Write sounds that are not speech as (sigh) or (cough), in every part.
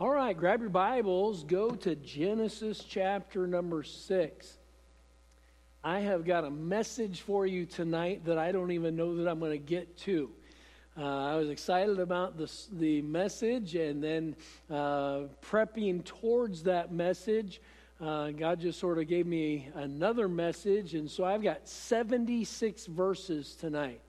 All right, grab your Bibles, go to Genesis chapter number six. I have got a message for you tonight that I don't even know that I'm going to get to. Uh, I was excited about this, the message and then uh, prepping towards that message. Uh, God just sort of gave me another message, and so I've got 76 verses tonight.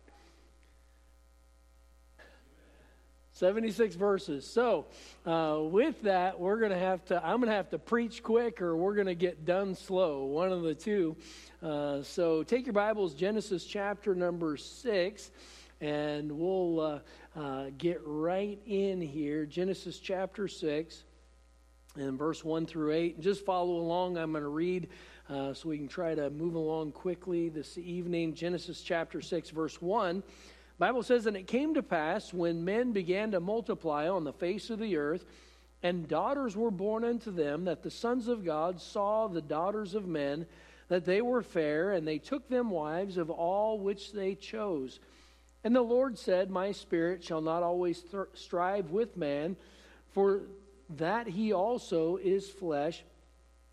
76 verses. So, uh, with that, we're going to have to, I'm going to have to preach quick or we're going to get done slow, one of the two. Uh, so, take your Bibles, Genesis chapter number 6, and we'll uh, uh get right in here. Genesis chapter 6, and verse 1 through 8. And just follow along. I'm going to read uh, so we can try to move along quickly this evening. Genesis chapter 6, verse 1. Bible says, And it came to pass when men began to multiply on the face of the earth, and daughters were born unto them, that the sons of God saw the daughters of men, that they were fair, and they took them wives of all which they chose. And the Lord said, My spirit shall not always th- strive with man, for that he also is flesh.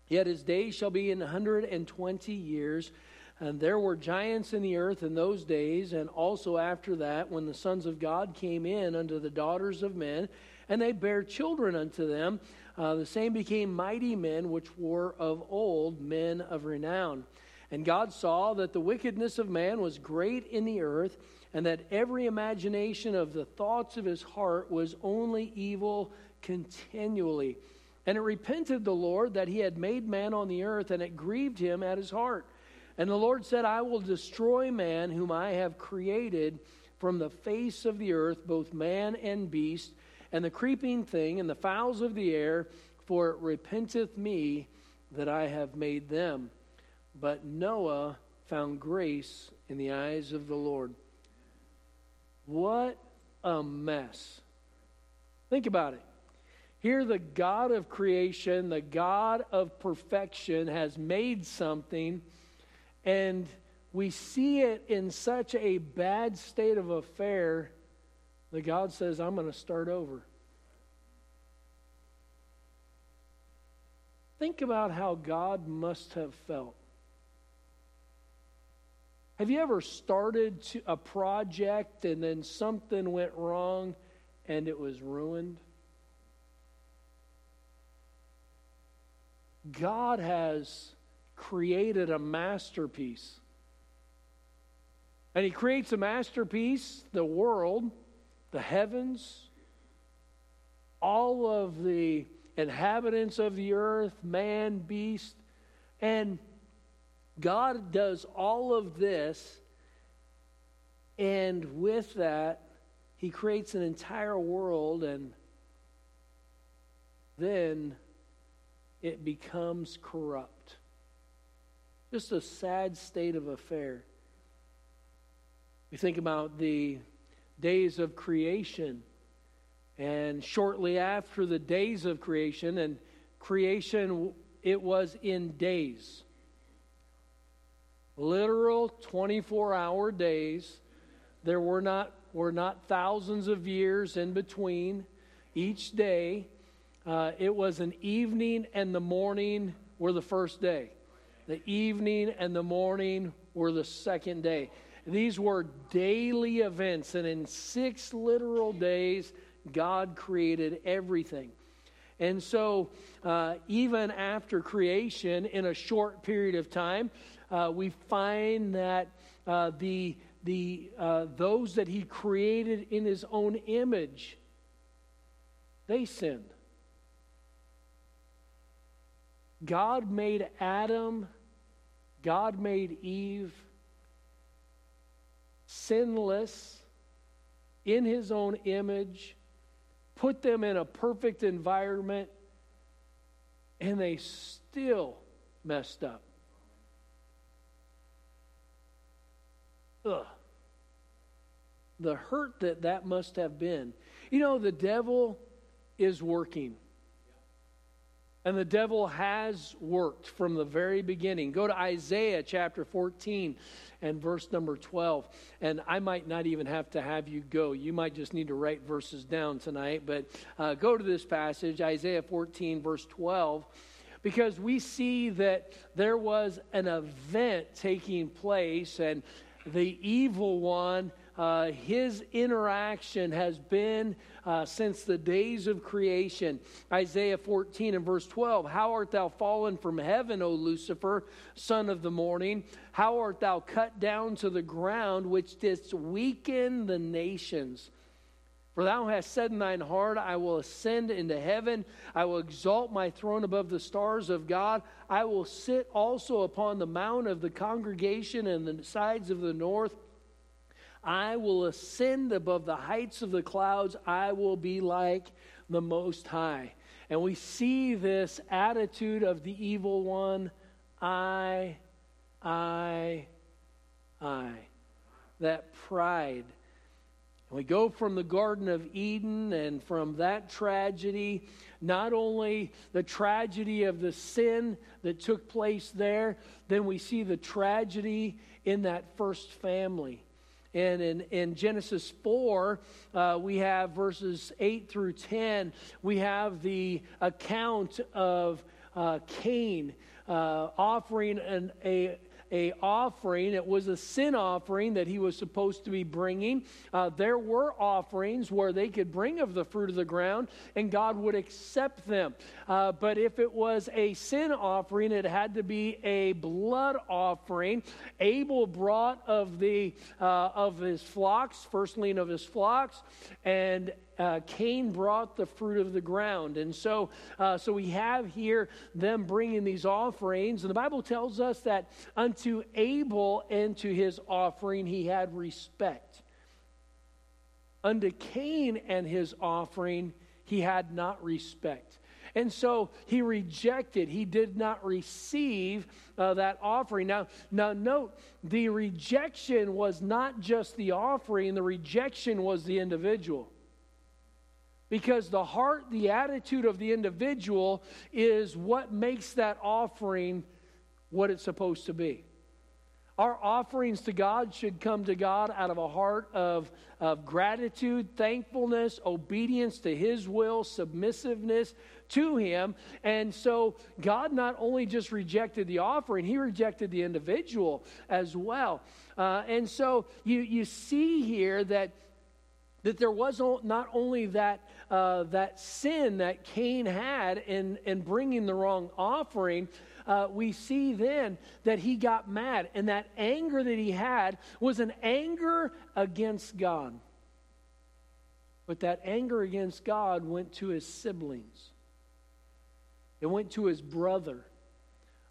Yet his days shall be an hundred and twenty years. And there were giants in the earth in those days, and also after that, when the sons of God came in unto the daughters of men, and they bare children unto them. Uh, the same became mighty men, which were of old men of renown. And God saw that the wickedness of man was great in the earth, and that every imagination of the thoughts of his heart was only evil continually. And it repented the Lord that he had made man on the earth, and it grieved him at his heart. And the Lord said, I will destroy man whom I have created from the face of the earth, both man and beast, and the creeping thing, and the fowls of the air, for it repenteth me that I have made them. But Noah found grace in the eyes of the Lord. What a mess. Think about it. Here, the God of creation, the God of perfection, has made something and we see it in such a bad state of affair that God says, I'm going to start over. Think about how God must have felt. Have you ever started a project and then something went wrong and it was ruined? God has created a masterpiece. And he creates a masterpiece, the world, the heavens, all of the inhabitants of the earth, man, beast. And God does all of this. And with that, he creates an entire world, and then it becomes corrupt. Just a sad state of affair. We think about the days of creation, and shortly after the days of creation, and creation, it was in days. Literal 24 hour days. There were not, were not thousands of years in between each day. Uh, it was an evening and the morning were the first day. The evening and the morning were the second day. These were daily events, and in six literal days, God created everything. And so, uh, even after creation, in a short period of time, uh, we find that uh, the, the, uh, those that He created in His own image, they sinned. God made Adam God made Eve sinless in his own image, put them in a perfect environment, and they still messed up. Ugh. The hurt that that must have been. You know, the devil is working. And the devil has worked from the very beginning. Go to Isaiah chapter 14 and verse number 12. And I might not even have to have you go. You might just need to write verses down tonight. But uh, go to this passage, Isaiah 14, verse 12, because we see that there was an event taking place, and the evil one uh, his interaction has been uh, since the days of creation. Isaiah 14 and verse 12 How art thou fallen from heaven, O Lucifer, son of the morning? How art thou cut down to the ground, which didst weaken the nations? For thou hast said in thine heart, I will ascend into heaven. I will exalt my throne above the stars of God. I will sit also upon the mount of the congregation and the sides of the north. I will ascend above the heights of the clouds. I will be like the Most High. And we see this attitude of the evil one I, I, I. That pride. And we go from the Garden of Eden and from that tragedy, not only the tragedy of the sin that took place there, then we see the tragedy in that first family. And in, in Genesis 4, uh, we have verses 8 through 10. We have the account of uh, Cain uh, offering an, a, a offering. It was a sin offering that he was supposed to be bringing. Uh, there were offerings where they could bring of the fruit of the ground, and God would accept them. Uh, but if it was a sin offering, it had to be a blood offering. Abel brought of the uh, of his flocks, firstling of his flocks, and uh, Cain brought the fruit of the ground. And so, uh, so we have here them bringing these offerings. And the Bible tells us that unto Abel and to his offering he had respect. Unto Cain and his offering he had not respect. And so he rejected, he did not receive uh, that offering. Now, now, note the rejection was not just the offering, the rejection was the individual. Because the heart, the attitude of the individual is what makes that offering what it's supposed to be. Our offerings to God should come to God out of a heart of, of gratitude, thankfulness, obedience to His will, submissiveness to Him. And so God not only just rejected the offering, He rejected the individual as well. Uh, and so you, you see here that, that there was not only that uh, that sin that Cain had in, in bringing the wrong offering, uh, we see then that he got mad. And that anger that he had was an anger against God. But that anger against God went to his siblings, it went to his brother.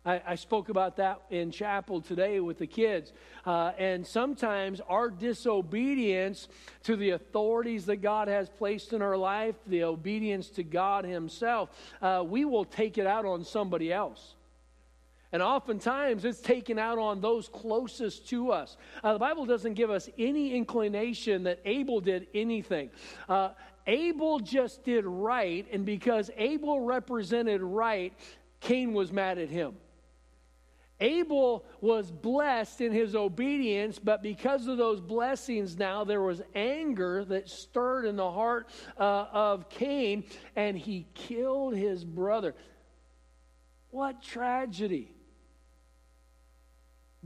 I, I spoke about that in chapel today with the kids. Uh, and sometimes our disobedience to the authorities that God has placed in our life, the obedience to God Himself, uh, we will take it out on somebody else. And oftentimes it's taken out on those closest to us. Uh, the Bible doesn't give us any inclination that Abel did anything. Uh, Abel just did right, and because Abel represented right, Cain was mad at him. Abel was blessed in his obedience, but because of those blessings, now there was anger that stirred in the heart uh, of Cain, and he killed his brother. What tragedy!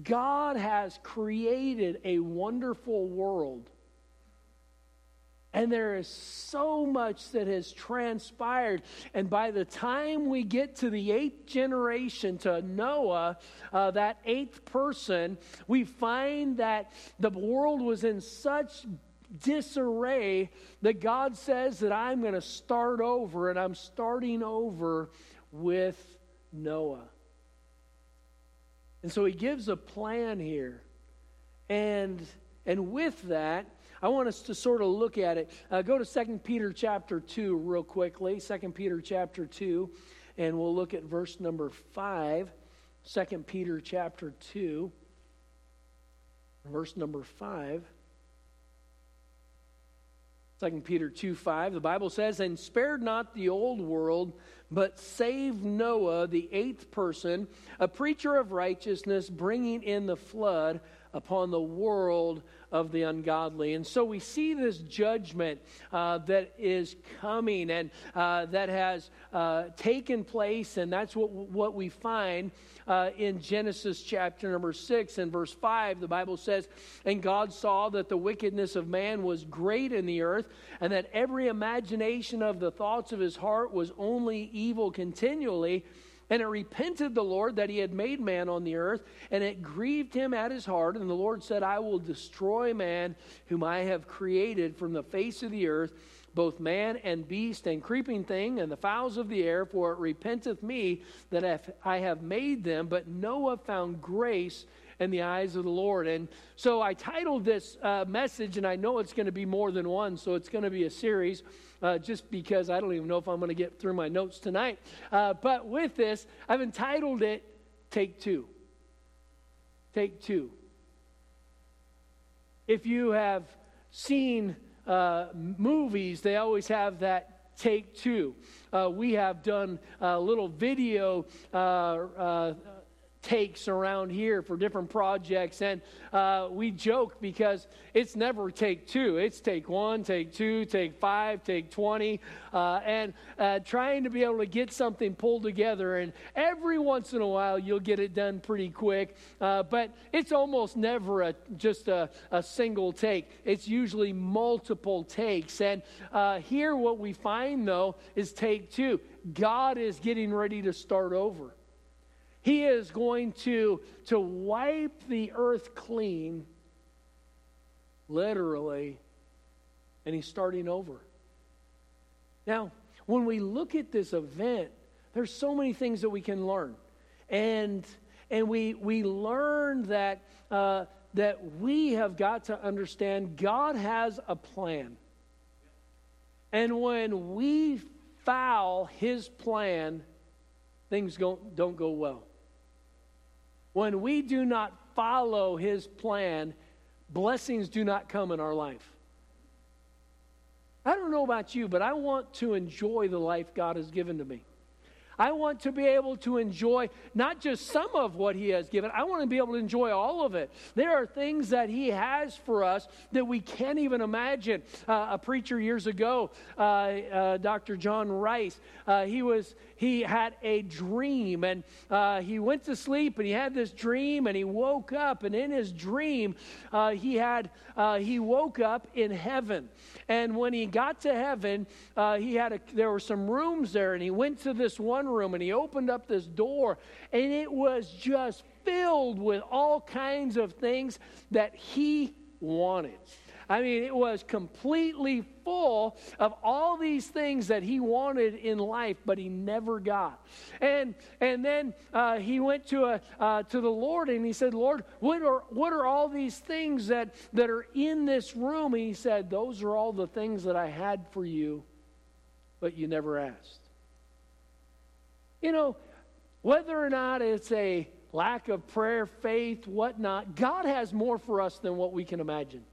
God has created a wonderful world and there is so much that has transpired. And by the time we get to the eighth generation, to Noah, uh, that eighth person, we find that the world was in such disarray that God says that I'm going to start over, and I'm starting over with Noah. And so he gives a plan here. And, and with that, I want us to sort of look at it. Uh, go to 2 Peter chapter 2 real quickly. 2 Peter chapter 2, and we'll look at verse number 5. 2 Peter chapter 2, verse number 5. 2 Peter 2 5, the Bible says, And spared not the old world, but saved Noah, the eighth person, a preacher of righteousness, bringing in the flood upon the world of the ungodly. And so we see this judgment uh, that is coming and uh, that has uh, taken place, and that's what, what we find uh, in Genesis chapter number 6 and verse 5. The Bible says, And God saw that the wickedness of man was great in the earth, and that every imagination of the thoughts of his heart was only evil continually. And it repented the Lord that he had made man on the earth, and it grieved him at his heart. And the Lord said, I will destroy man whom I have created from the face of the earth, both man and beast and creeping thing and the fowls of the air, for it repenteth me that I have made them. But Noah found grace in the eyes of the Lord. And so I titled this uh, message, and I know it's going to be more than one, so it's going to be a series. Uh, just because I don't even know if I'm going to get through my notes tonight. Uh, but with this, I've entitled it Take Two. Take Two. If you have seen uh, movies, they always have that take two. Uh, we have done a little video uh, uh takes around here for different projects. And uh, we joke because it's never take two. It's take one, take two, take five, take 20, uh, and uh, trying to be able to get something pulled together. And every once in a while, you'll get it done pretty quick. Uh, but it's almost never a, just a, a, single take, it's usually multiple takes. And uh, here, what we find, though, is take two. God is getting ready to start over. He is going to, to wipe the earth clean, literally, and he's starting over. Now, when we look at this event, there's so many things that we can learn. And, and we, we learn that, uh, that we have got to understand God has a plan. And when we foul his plan, things don't, don't go well. When we do not follow his plan, blessings do not come in our life. I don't know about you, but I want to enjoy the life God has given to me. I want to be able to enjoy not just some of what He has given, I want to be able to enjoy all of it. There are things that He has for us that we can't even imagine. Uh, a preacher years ago, uh, uh, Dr. John Rice, uh, he was he had a dream and uh, he went to sleep and he had this dream and he woke up and in his dream uh, he had he woke up in heaven and when he got to heaven he had a, there were some rooms there and he went to this one room and he opened up this door, and it was just filled with all kinds of things that he wanted. I mean, it was completely full of all these things that he wanted in life, but he never got. And and then uh, he went to a uh, to the Lord and he said, "Lord, what are what are all these things that that are in this room?" And he said, "Those are all the things that I had for you, but you never asked." You know, whether or not it's a lack of prayer, faith, whatnot, God has more for us than what we can imagine.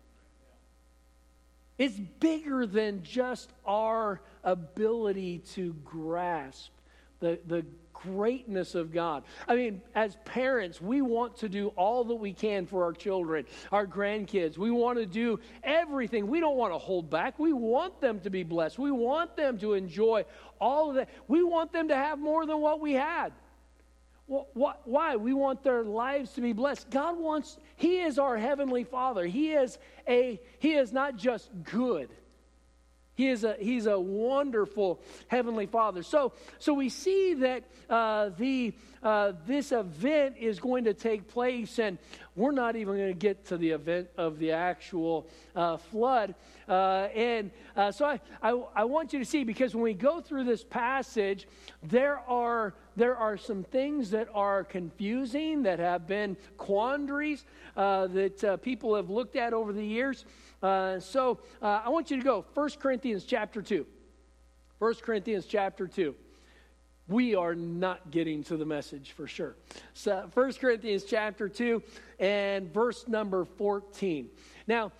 It's bigger than just our ability to grasp the, the greatness of God. I mean, as parents, we want to do all that we can for our children, our grandkids. We want to do everything. We don't want to hold back. We want them to be blessed. We want them to enjoy all of that. We want them to have more than what we had. Why? We want their lives to be blessed. God wants, He is our Heavenly Father. He is a, He is not just good. He is a, he's a wonderful heavenly father. So, so we see that uh, the, uh, this event is going to take place, and we're not even going to get to the event of the actual uh, flood. Uh, and uh, so I, I, I want you to see, because when we go through this passage, there are there are some things that are confusing, that have been quandaries uh, that uh, people have looked at over the years. Uh, so uh, I want you to go 1 Corinthians chapter 2. 1 Corinthians chapter 2. We are not getting to the message for sure. So 1 Corinthians chapter 2 and verse number 14. Now,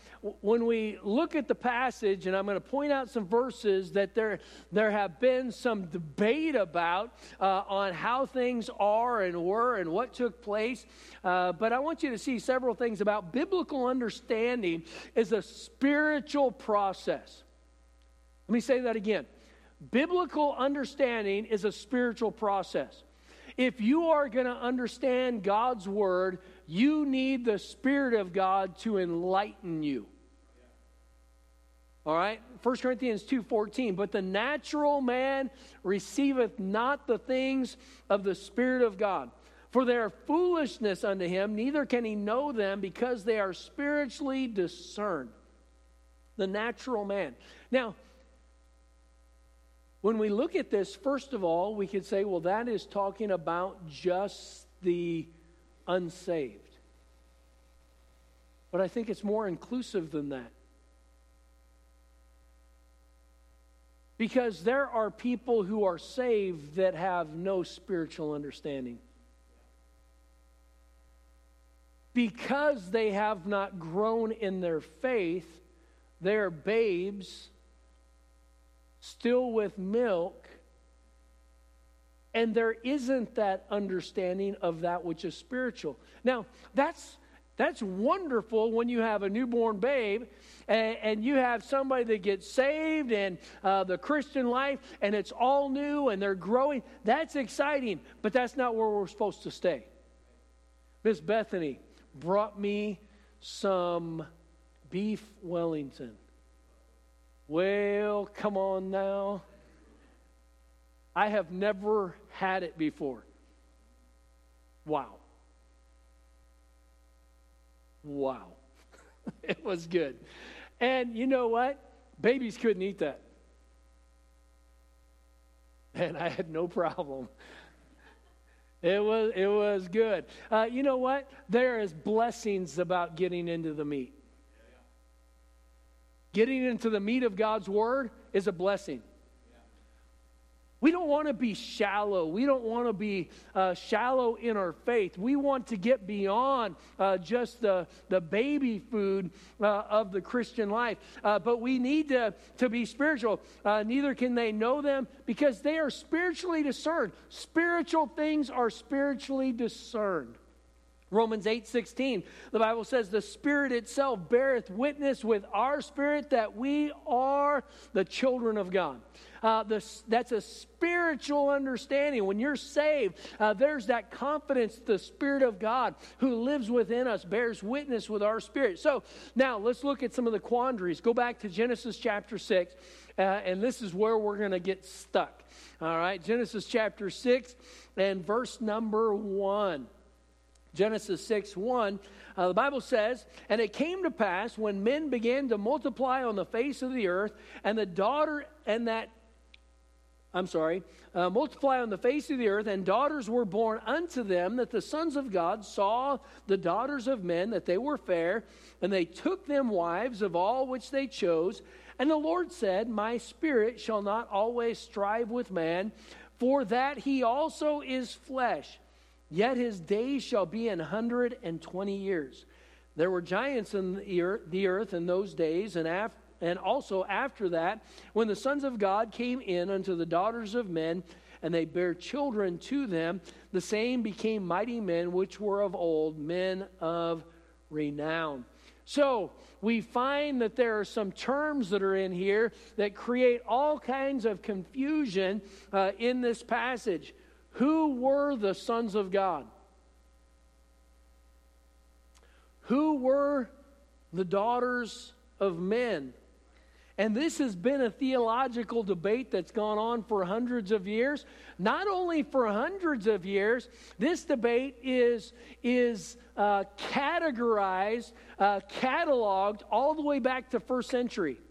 when we look at the passage, and I'm going to point out some verses that there, there have been some debate about uh, on how things are and were and what took place. Uh, but I want you to see several things about biblical understanding is a spiritual process. Let me say that again. Biblical understanding is a spiritual process. If you are going to understand God's word, you need the Spirit of God to enlighten you. All right? 1 Corinthians 2:14, but the natural man receiveth not the things of the Spirit of God, for they are foolishness unto him, neither can he know them because they are spiritually discerned. The natural man. Now, when we look at this, first of all, we could say, well, that is talking about just the unsaved. But I think it's more inclusive than that. Because there are people who are saved that have no spiritual understanding. Because they have not grown in their faith, they're babes still with milk, and there isn't that understanding of that which is spiritual. Now, that's that's wonderful when you have a newborn babe and, and you have somebody that gets saved and uh, the Christian life and it's all new and they're growing. That's exciting, but that's not where we're supposed to stay. Miss Bethany brought me some beef Wellington. Well, come on now. I have never had it before. Wow. Wow. (laughs) it was good. And you know what? Babies couldn't eat that. And I had no problem. It was, it was good. Uh, you know what? There is blessings about getting into the meat. Getting into the meat of God's word is a blessing. We don't want to be shallow. We don't want to be uh, shallow in our faith. We want to get beyond uh, just the, the baby food uh, of the Christian life. Uh, but we need to, to be spiritual. Uh, neither can they know them because they are spiritually discerned. Spiritual things are spiritually discerned. Romans 8 16, the Bible says, The Spirit itself beareth witness with our spirit that we are the children of God. Uh, that's a spiritual understanding. When you're saved, uh, there's that confidence the Spirit of God who lives within us bears witness with our spirit. So now let's look at some of the quandaries. Go back to Genesis chapter 6, uh, and this is where we're going to get stuck. All right, Genesis chapter 6 and verse number 1. Genesis 6 1, uh, the Bible says, And it came to pass when men began to multiply on the face of the earth, and the daughter, and that, I'm sorry, uh, multiply on the face of the earth, and daughters were born unto them, that the sons of God saw the daughters of men, that they were fair, and they took them wives of all which they chose. And the Lord said, My spirit shall not always strive with man, for that he also is flesh Yet his days shall be an hundred and twenty years. There were giants in the earth, in those days, and, af- and also after that, when the sons of God came in unto the daughters of men, and they bare children to them, the same became mighty men which were of old, men of renown. So we find that there are some terms that are in here that create all kinds of confusion uh, in this passage. Who were the sons of God? Who were the daughters of men? And this has been a theological debate that's gone on for hundreds of years. Not only for hundreds of years, this debate is, is uh, categorized, uh, cataloged all the way back to first century.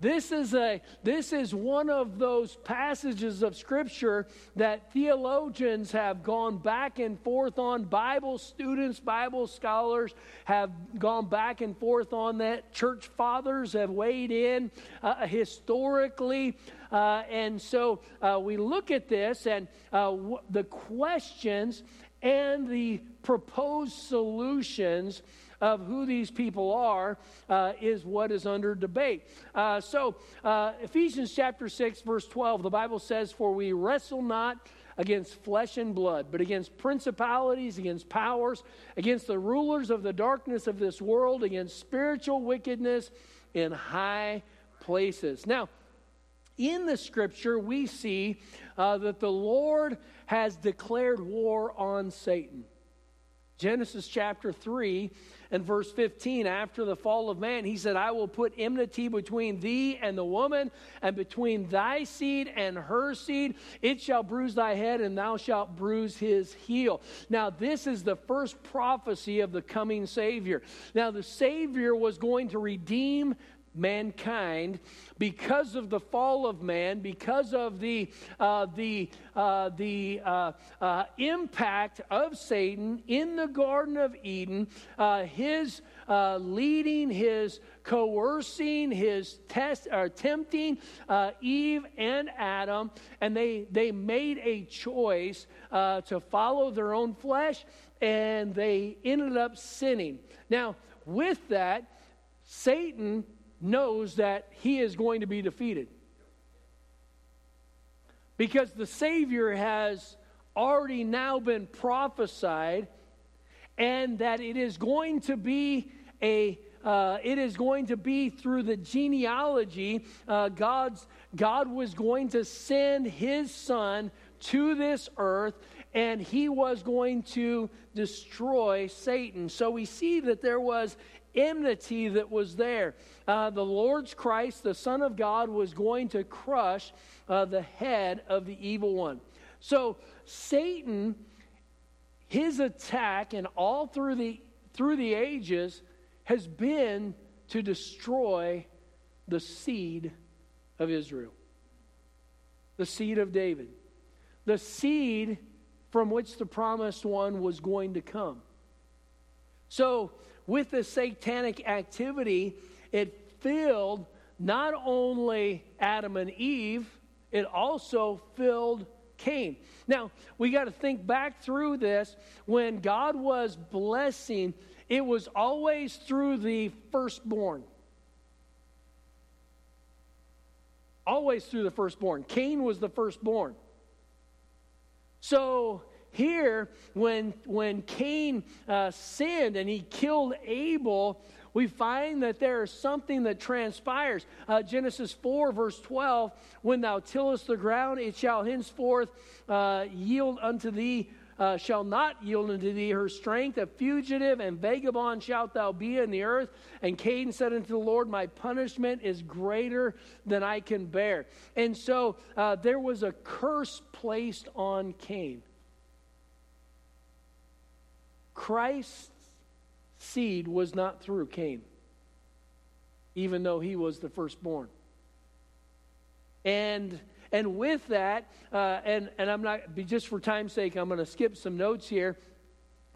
This is, a, this is one of those passages of Scripture that theologians have gone back and forth on. Bible students, Bible scholars have gone back and forth on that. Church fathers have weighed in uh, historically. Uh, and so uh, we look at this and uh, w- the questions and the proposed solutions of who these people are uh, is what is under debate. Uh, so, uh, Ephesians chapter 6, verse 12, the Bible says, For we wrestle not against flesh and blood, but against principalities, against powers, against the rulers of the darkness of this world, against spiritual wickedness in high places. Now, in the scripture, we see uh, that the Lord has declared war on Satan. Genesis chapter 3 and verse 15, after the fall of man, he said, I will put enmity between thee and the woman, and between thy seed and her seed. It shall bruise thy head, and thou shalt bruise his heel. Now, this is the first prophecy of the coming Savior. Now, the Savior was going to redeem mankind because of the fall of man, because of the, uh, the, uh, the uh, uh impact of Satan in the Garden of Eden, uh, his uh, leading, his coercing, his test, or tempting Eve and Adam, and they, they made a choice to follow their own flesh, and they ended up sinning. Now, with that, Satan knows that he is going to be defeated. Because the Savior has already now been prophesied, and that it is going to be a uh, it is going to be through the genealogy. Uh, God's God was going to send His Son to this earth, and He was going to destroy Satan. So we see that there was enmity that was there. Uh, the Lord's Christ, the Son of God, was going to crush uh, the head of the evil one. So Satan, his attack, and all through the through the ages, has been to destroy the seed of Israel, the seed of David, the seed from which the promised one was going to come. So with the satanic activity, it filled not only Adam and Eve, it also filled Cain. Now, we got to think back through this. When God was blessing, it was always through the firstborn. Always through the firstborn. Cain was the firstborn. So here, when, when Cain uh, sinned and he killed Abel, we find that there is something that transpires. Uh, Genesis 4, verse 12 When thou tillest the ground, it shall henceforth uh, yield unto thee. Uh, shall not yield unto thee her strength. A fugitive and vagabond shalt thou be in the earth. And Cain said unto the Lord, My punishment is greater than I can bear. And so uh, there was a curse placed on Cain. Christ's seed was not through Cain, even though he was the firstborn. And and with that, uh, and and I'm not just for time's sake, I'm going to skip some notes here.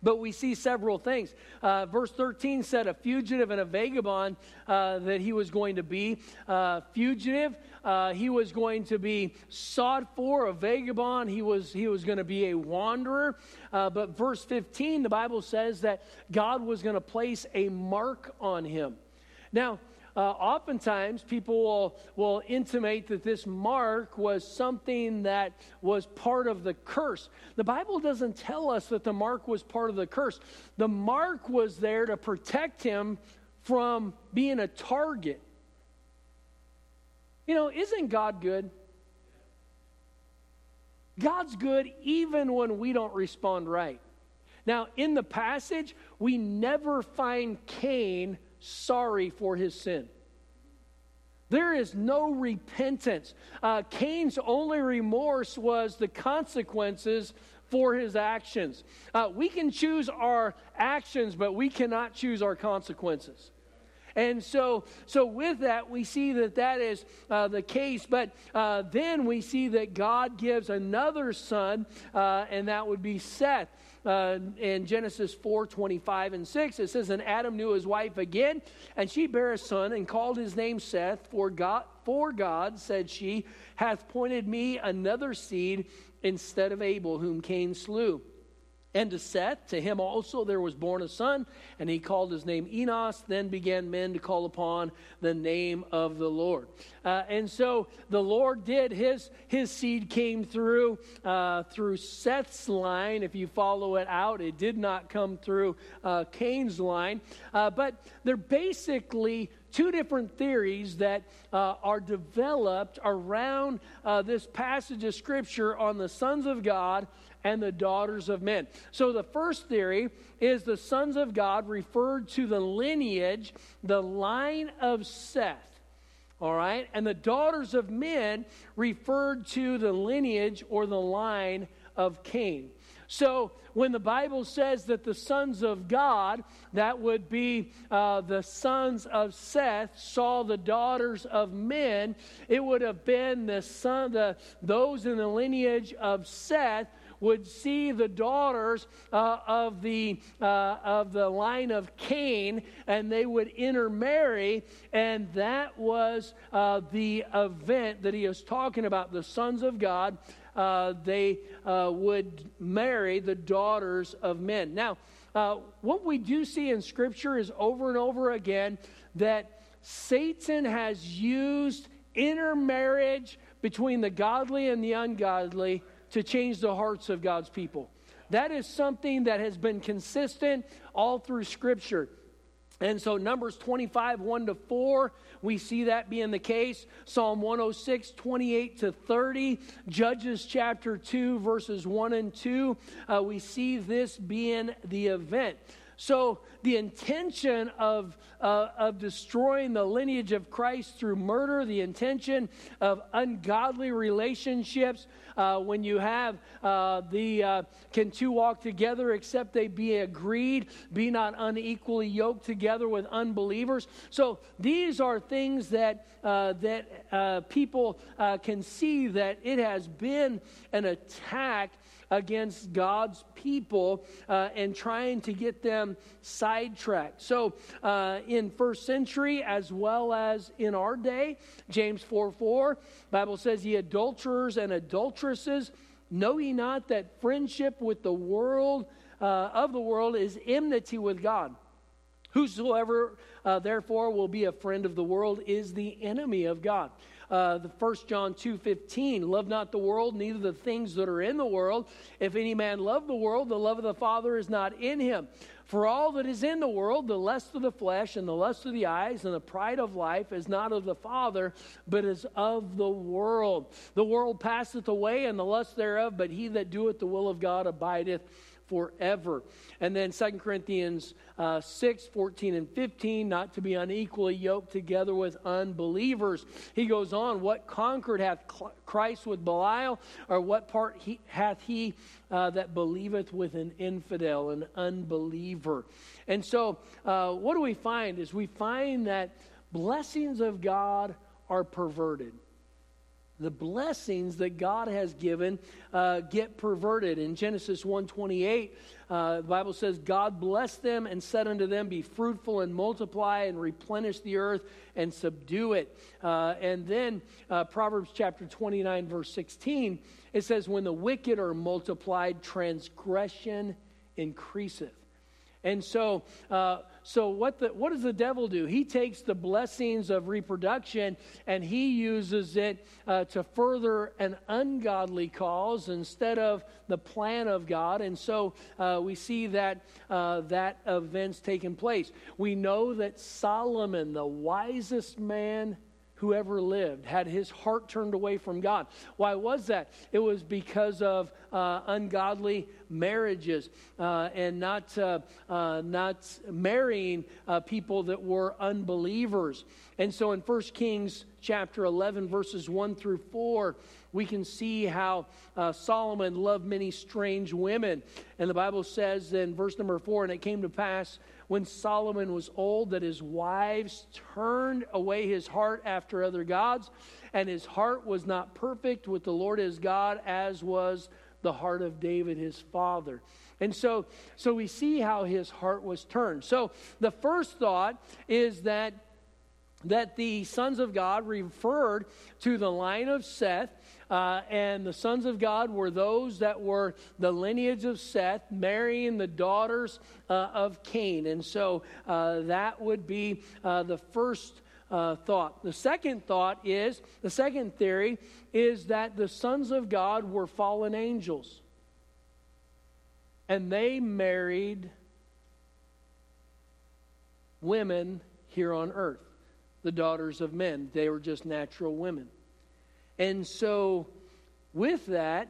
But we see several things. Uh, verse 13 said a fugitive and a vagabond uh, that he was going to be. Uh, fugitive, uh, he was going to be sought for. A vagabond, he was, he was going to be a wanderer. Uh, but verse 15, the Bible says that God was going to place a mark on him. Now, uh, oftentimes people will, will intimate that this mark was something that was part of the curse. The Bible doesn't tell us that the mark was part of the curse. The mark was there to protect him from being a target. You know, isn't God good? God's good even when we don't respond right. Now, in the passage, we never find Cain sorry for his sin. There is no repentance. Uh, Cain's only remorse was the consequences for his actions. Uh, we can choose our actions, but we cannot choose our consequences. And so, so with that, we see that that is uh, the case. But uh, then we see that God gives another son, uh, and that would be Seth. Uh, in Genesis 4 25 and 6, it says, And Adam knew his wife again, and she bare a son, and called his name Seth, for God, for God, said she, hath pointed me another seed instead of Abel, whom Cain slew. And to Seth, to him also there was born a son, and he called his name Enos. Then began men to call upon the name of the Lord. Uh, and so the Lord did, his, his seed came through, uh, through Seth's line. If you follow it out, it did not come through uh, Cain's line. Uh, but they're basically two different theories that uh, are developed around uh, this passage of Scripture on the sons of God and the daughters of men. So the first theory is the sons of God referred to the lineage, the line of Seth. All right? And the daughters of men referred to the lineage or the line of Cain. So when the Bible says that the sons of God, that would be uh, the sons of Seth, saw the daughters of men, it would have been the son, the, those in the lineage of Seth would see the daughters uh, of, the, uh, of the line of Cain and they would intermarry. And that was uh, the event that he is talking about. The sons of God, uh, they uh, would marry the daughters of men. Now, uh, what we do see in Scripture is over and over again that Satan has used intermarriage between the godly and the ungodly to change the hearts of God's people. That is something that has been consistent all through Scripture. And so, Numbers 25, 1 to 4, we see that being the case. Psalm 106, 28 to 30. Judges chapter 2, verses 1 and 2. Uh, we see this being the event. So, the intention of, uh, of destroying the lineage of Christ through murder, the intention of ungodly relationships, uh, when you have uh, the uh, can two walk together except they be agreed, be not unequally yoked together with unbelievers. So, these are things that, uh, that uh, people can see that it has been an attack against God's people uh, and trying to get them sidetracked. So, uh, in first century as well as in our day, James 4 4, Bible says, Ye adulterers and adulteresses, know ye not that friendship with the world uh, of the world is enmity with God? Whosoever, uh, therefore, will be a friend of the world is the enemy of God uh, the 1 John 2.15, love not the world, neither the things that are in the world. If any man love the world, the love of the Father is not in him. For all that is in the world, the lust of the flesh and the lust of the eyes and the pride of life is not of the Father, but is of the world. The world passeth away and the lust thereof, but he that doeth the will of God abideth forever. And then 2 Corinthians uh, 6, 14, and 15, not to be unequally yoked together with unbelievers. He goes on, What concord hath Christ with Belial, or what part he, hath he uh, that believeth with an infidel, an unbeliever? And so, uh, what do we find is we find that blessings of God are perverted the blessings that God has given uh, get perverted. In Genesis 1:28, uh, the Bible says, "God blessed them and said unto them, Be fruitful and multiply and replenish the earth and subdue it." Uh, and then uh, Proverbs chapter 29, verse 16, it says, "When the wicked are multiplied, transgression increaseth." And so, uh, so what, the, what does the devil do? He takes the blessings of reproduction and he uses it uh, to further an ungodly cause instead of the plan of God. And so uh, we see that uh, that event's taking place. We know that Solomon, the wisest man who ever lived had his heart turned away from God. Why was that? It was because of uh, ungodly marriages uh, and not, uh, uh not marrying uh, people that were unbelievers. And so in 1 Kings chapter 11, verses 1 through 4, we can see how uh, Solomon loved many strange women. And the Bible says in verse number 4 And it came to pass when Solomon was old that his wives turned away his heart after other gods, and his heart was not perfect with the Lord his God, as was the heart of David his father. And so, so we see how his heart was turned. So the first thought is that that the sons of God referred to the line of Seth. Uh, and the sons of God were those that were the lineage of Seth, marrying the daughters uh, of Cain. And so uh, that would be uh, the first uh, thought. The second thought is the second theory is that the sons of God were fallen angels. And they married women here on earth the daughters of men. They were just natural women. And so, with that,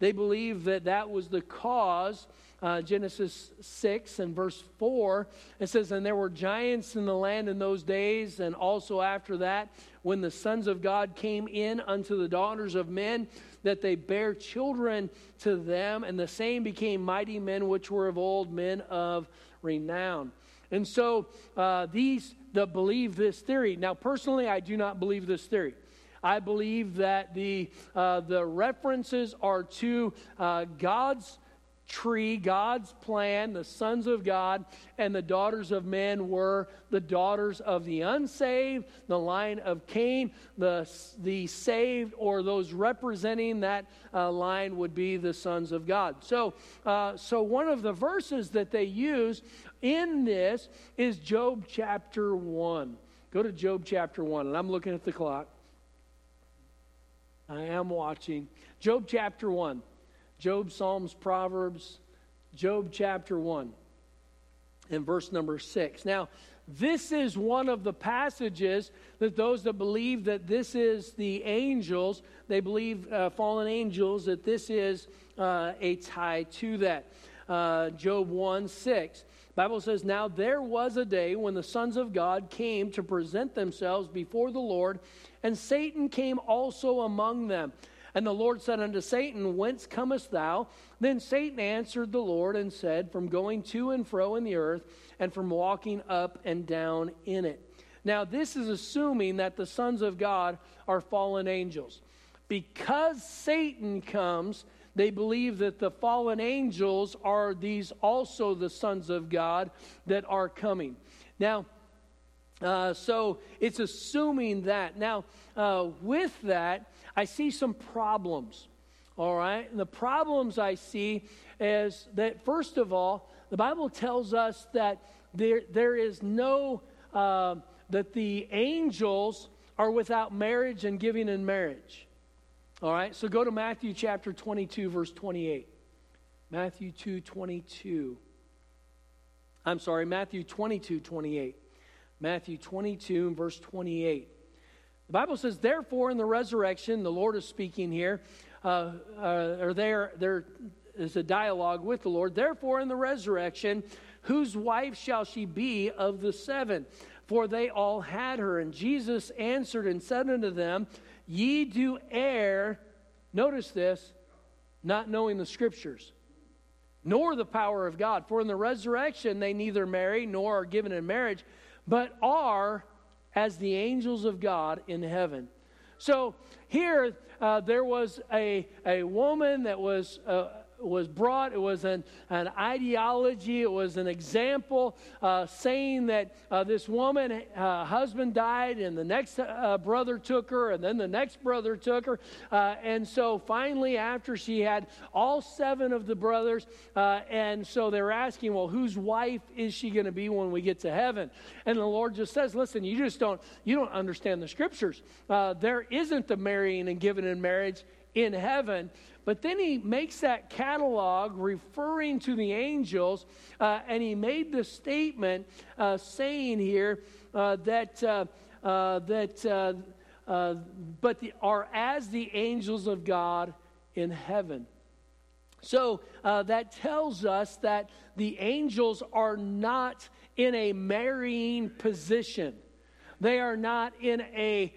they believe that that was the cause. Uh, Genesis 6 and verse 4, it says, And there were giants in the land in those days, and also after that, when the sons of God came in unto the daughters of men, that they bare children to them, and the same became mighty men which were of old, men of renown. And so uh, these that believe this theory. Now, personally, I do not believe this theory. I believe that the, uh, the references are to uh, God's tree, God's plan, the sons of God, and the daughters of men were the daughters of the unsaved, the line of Cain, the, the saved, or those representing that uh, line would be the sons of God. So, uh, so one of the verses that they use in this is Job chapter 1. Go to Job chapter 1, and I'm looking at the clock. I am watching. Job chapter 1. Job, Psalms, Proverbs, Job chapter 1 and verse number 6. Now, this is one of the passages that those that believe that this is the angels, they believe uh, fallen angels, that this is uh, a tie to that. Uh, Job 1 6. Bible says, Now there was a day when the sons of God came to present themselves before the Lord, and Satan came also among them. And the Lord said unto Satan, Whence comest thou? Then Satan answered the Lord and said, From going to and fro in the earth, and from walking up and down in it. Now, this is assuming that the sons of God are fallen angels. Because Satan comes, they believe that the fallen angels are these also the sons of God that are coming. Now, uh, so it's assuming that. Now, uh, with that, I see some problems. All right? And the problems I see is that, first of all, the Bible tells us that there, there is no, uh, that the angels are without marriage and giving in marriage. All right? So go to Matthew chapter 22, verse 28. Matthew 2, 22. I'm sorry, Matthew 22, 28. Matthew 22, verse 28. The Bible says, therefore, in the resurrection, the Lord is speaking here, uh, uh, or there, there is a dialogue with the Lord. Therefore, in the resurrection, whose wife shall she be of the seven? For they all had her. And Jesus answered and said unto them, Ye do err, notice this, not knowing the scriptures, nor the power of God. For in the resurrection they neither marry nor are given in marriage, but are as the angels of God in heaven. So here, uh, there was a, a woman that was uh, was brought. It was an, an ideology, it was an example uh, saying that uh, this woman, uh, husband died, and the next uh, brother took her, and then the next brother took her. Uh, and so finally, after she had all seven of the brothers, and so they're asking, well, whose wife is she going to be when we get to heaven? And the Lord just says, listen, you just don't, you don't understand the scriptures. there isn't the marrying and giving in marriage in heaven. But then he makes that catalog referring to the angels, uh, and he made the statement uh, saying here uh, that, uh, uh, that uh, but the, are as the angels of God in heaven. So that tells us that the angels are not in a marrying position. They are not in a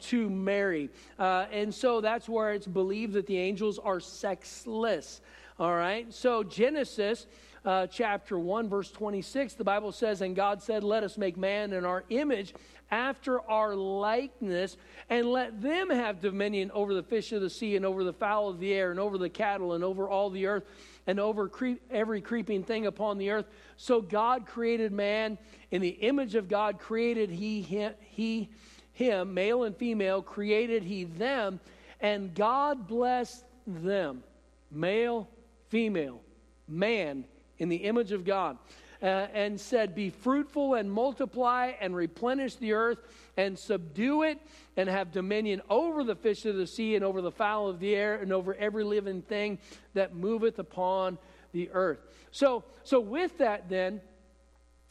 to marry. Uh, and so that's where it's believed that the angels are sexless. All right? So Genesis. Uh, chapter 1, verse 26, the Bible says, And God said, Let us make man in our image after our likeness, and let them have dominion over the fish of the sea, and over the fowl of the air, and over the cattle, and over all the earth, and over every creeping thing upon the earth. So God created man in the image of God created he him, he him male and female created he them and God blessed them male female man in the image of God uh, and said be fruitful and multiply and replenish the earth and subdue it and have dominion over the fish of the sea and over the fowl of the air and over every living thing that moveth upon the earth. So, so with that, then,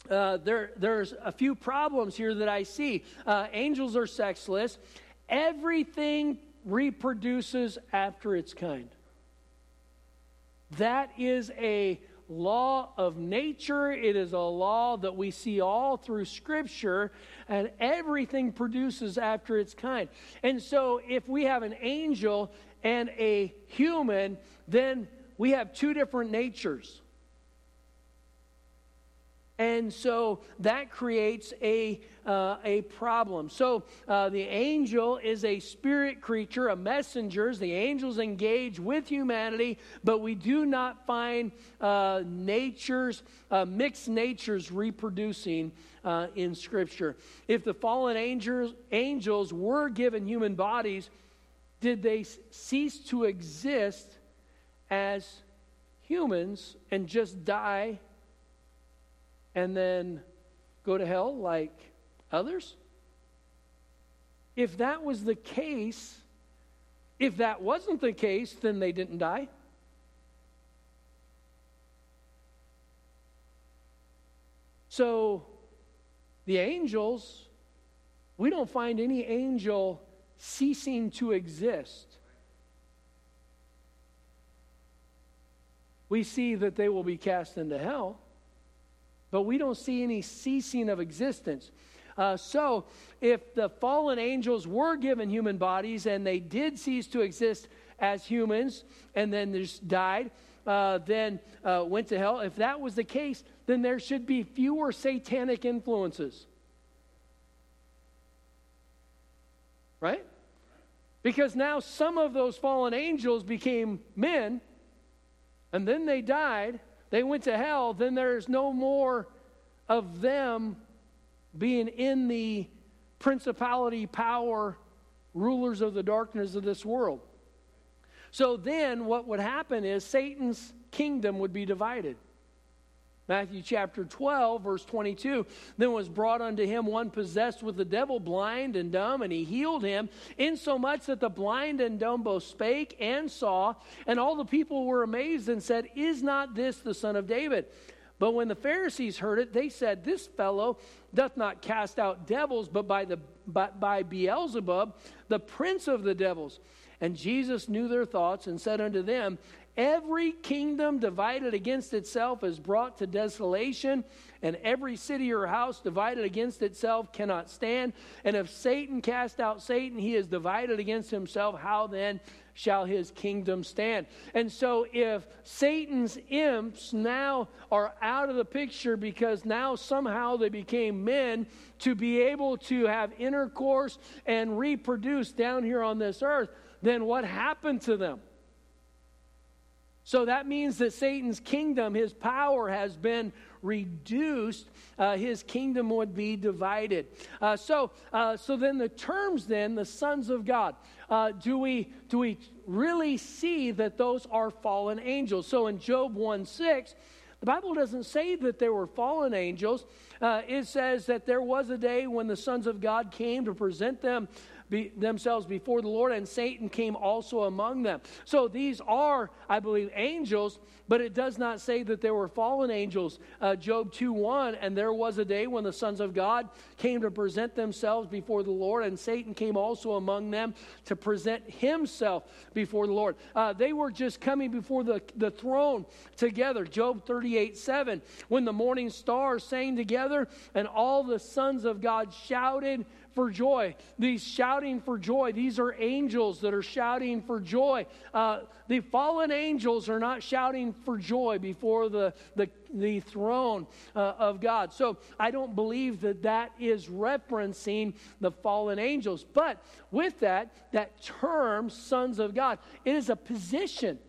uh, there, there's a few problems here that I see. Uh, angels are sexless. Everything reproduces after its kind. That is a law of nature. It is a law that we see all through Scripture, and everything produces after its kind. And so, if we have an angel and a human, then we have two different natures. And so that creates a, uh, a problem. So uh, the angel is a spirit creature, a messenger. The angels engage with humanity, but we do not find uh, natures, uh, mixed natures reproducing uh, in Scripture. If the fallen angels, angels were given human bodies, did they cease to exist as humans and just die? And then go to hell like others? If that was the case, if that wasn't the case, then they didn't die. So, the angels, we don't find any angel ceasing to exist. We see that they will be cast into hell but we don't see any ceasing of existence. Uh, so, if the fallen angels were given human bodies and they did cease to exist as humans and then just died, uh, then uh, went to hell, if that was the case, then there should be fewer satanic influences. Right? Because now some of those fallen angels became men and then they died they went to hell, then there's no more of them being in the principality, power, rulers of the darkness of this world. So then what would happen is Satan's kingdom would be divided. Matthew chapter 12, verse 22. Then was brought unto him one possessed with the devil, blind and dumb, and he healed him, insomuch that the blind and dumb both spake and saw. And all the people were amazed and said, Is not this the son of David? But when the Pharisees heard it, they said, This fellow doth not cast out devils, but by, the, by, by Beelzebub, the prince of the devils. And Jesus knew their thoughts and said unto them, Every kingdom divided against itself is brought to desolation, and every city or house divided against itself cannot stand. And if Satan cast out Satan, he is divided against himself. How then shall his kingdom stand? And so, if Satan's imps now are out of the picture because now somehow they became men to be able to have intercourse and reproduce down here on this earth, then what happened to them? So that means that Satan's kingdom, his power has been reduced. Uh, his kingdom would be divided. Uh, so, uh, so then the terms, then the sons of God, uh, do we do we really see that those are fallen angels? So in Job one six. The Bible doesn't say that there were fallen angels. Uh, it says that there was a day when the sons of God came to present them be, themselves before the Lord, and Satan came also among them. So these are, I believe, angels, but it does not say that there were fallen angels. Uh, Job 2 1, and there was a day when the sons of God came to present themselves before the Lord, and Satan came also among them to present himself before the Lord. Uh, they were just coming before the, the throne together. Job 38 7, when the morning stars sang together, and all the sons of God shouted, for joy. These shouting for joy, these are angels that are shouting for joy. Uh, the fallen angels are not shouting for joy before the, the, the throne uh, of God. So I don't believe that that is referencing the fallen angels. But with that, that term, sons of God, it is a position.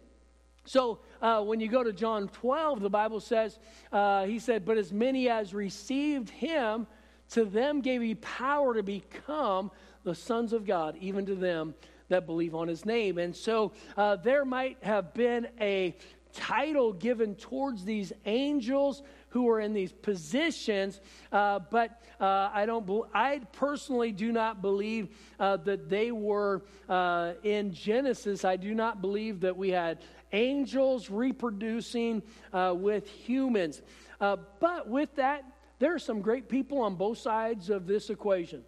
So uh, when you go to John 12, the Bible says, uh, He said, But as many as received Him, to them gave He power to become the sons of God, even to them that believe on His name. And so uh, there might have been a title given towards these angels who are in these positions, uh, but uh, I don't. Be- I personally do not believe uh, that they were uh, in Genesis. I do not believe that we had angels reproducing uh, with humans. Uh, but with that, there are some great people on both sides of this equation.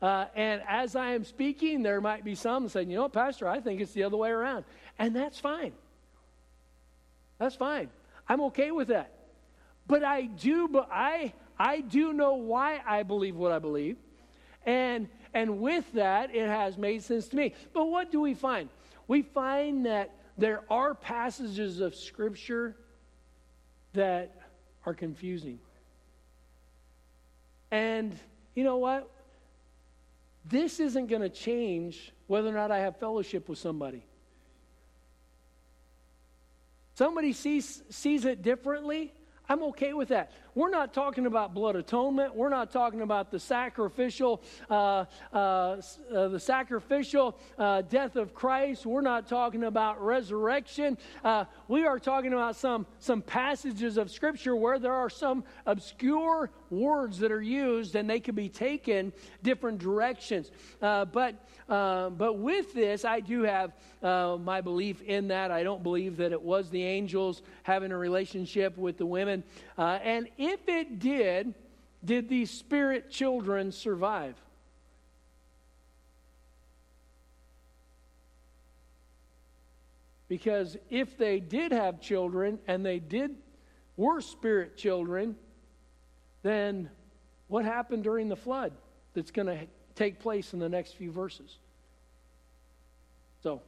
Uh, and as I am speaking, there might be some saying, you know, Pastor, I think it's the other way around. And that's fine. That's fine. I'm okay with that. But I do, but I, I do know why I believe what I believe. And, and with that, it has made sense to me. But what do we find? We find that there are passages of Scripture that are confusing. And you know what? This isn't going to change whether or not I have fellowship with somebody. Somebody sees, sees it differently. I'm okay with that. We're not talking about blood atonement. We're not talking about the sacrificial, uh, uh, uh, the sacrificial uh, death of Christ. We're not talking about resurrection. Uh, we are talking about some some passages of Scripture where there are some obscure words that are used, and they can be taken different directions. But but with this, I do have my belief in that. I don't believe that it was the angels having a relationship with the women, and if it did, did these spirit children survive? Because if they did have children and they did were spirit children, then what happened during the flood that's going to take place in the next few verses? So,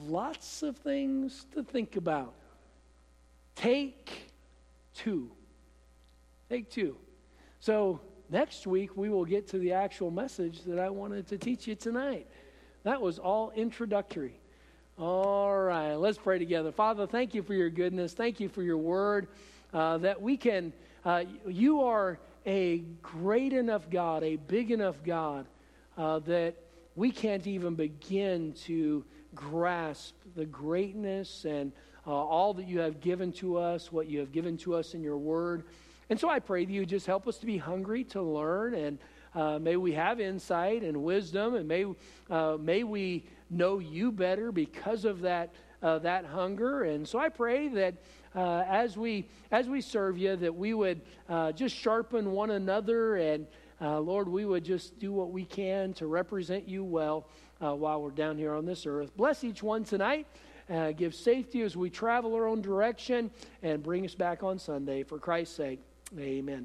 lots of things to think about. Take two. Take two. So, next week we will get to the actual message that I wanted to teach you tonight. That was all introductory. All right, let's pray together. Father, thank you for your goodness. Thank you for your word uh, that we can, uh, you are a great enough God, a big enough God uh, that we can't even begin to grasp the greatness and uh, all that you have given to us, what you have given to us in your word. And so I pray that you just help us to be hungry to learn, and uh, may we have insight and wisdom, and may, uh, may we know you better because of that, uh, that hunger. And so I pray that uh, as, we, as we serve you, that we would uh, just sharpen one another, and uh, Lord, we would just do what we can to represent you well while we're down here on this earth. Bless each one tonight. Uh, give safety as we travel our own direction and bring us back on Sunday for Christ's sake. Amen.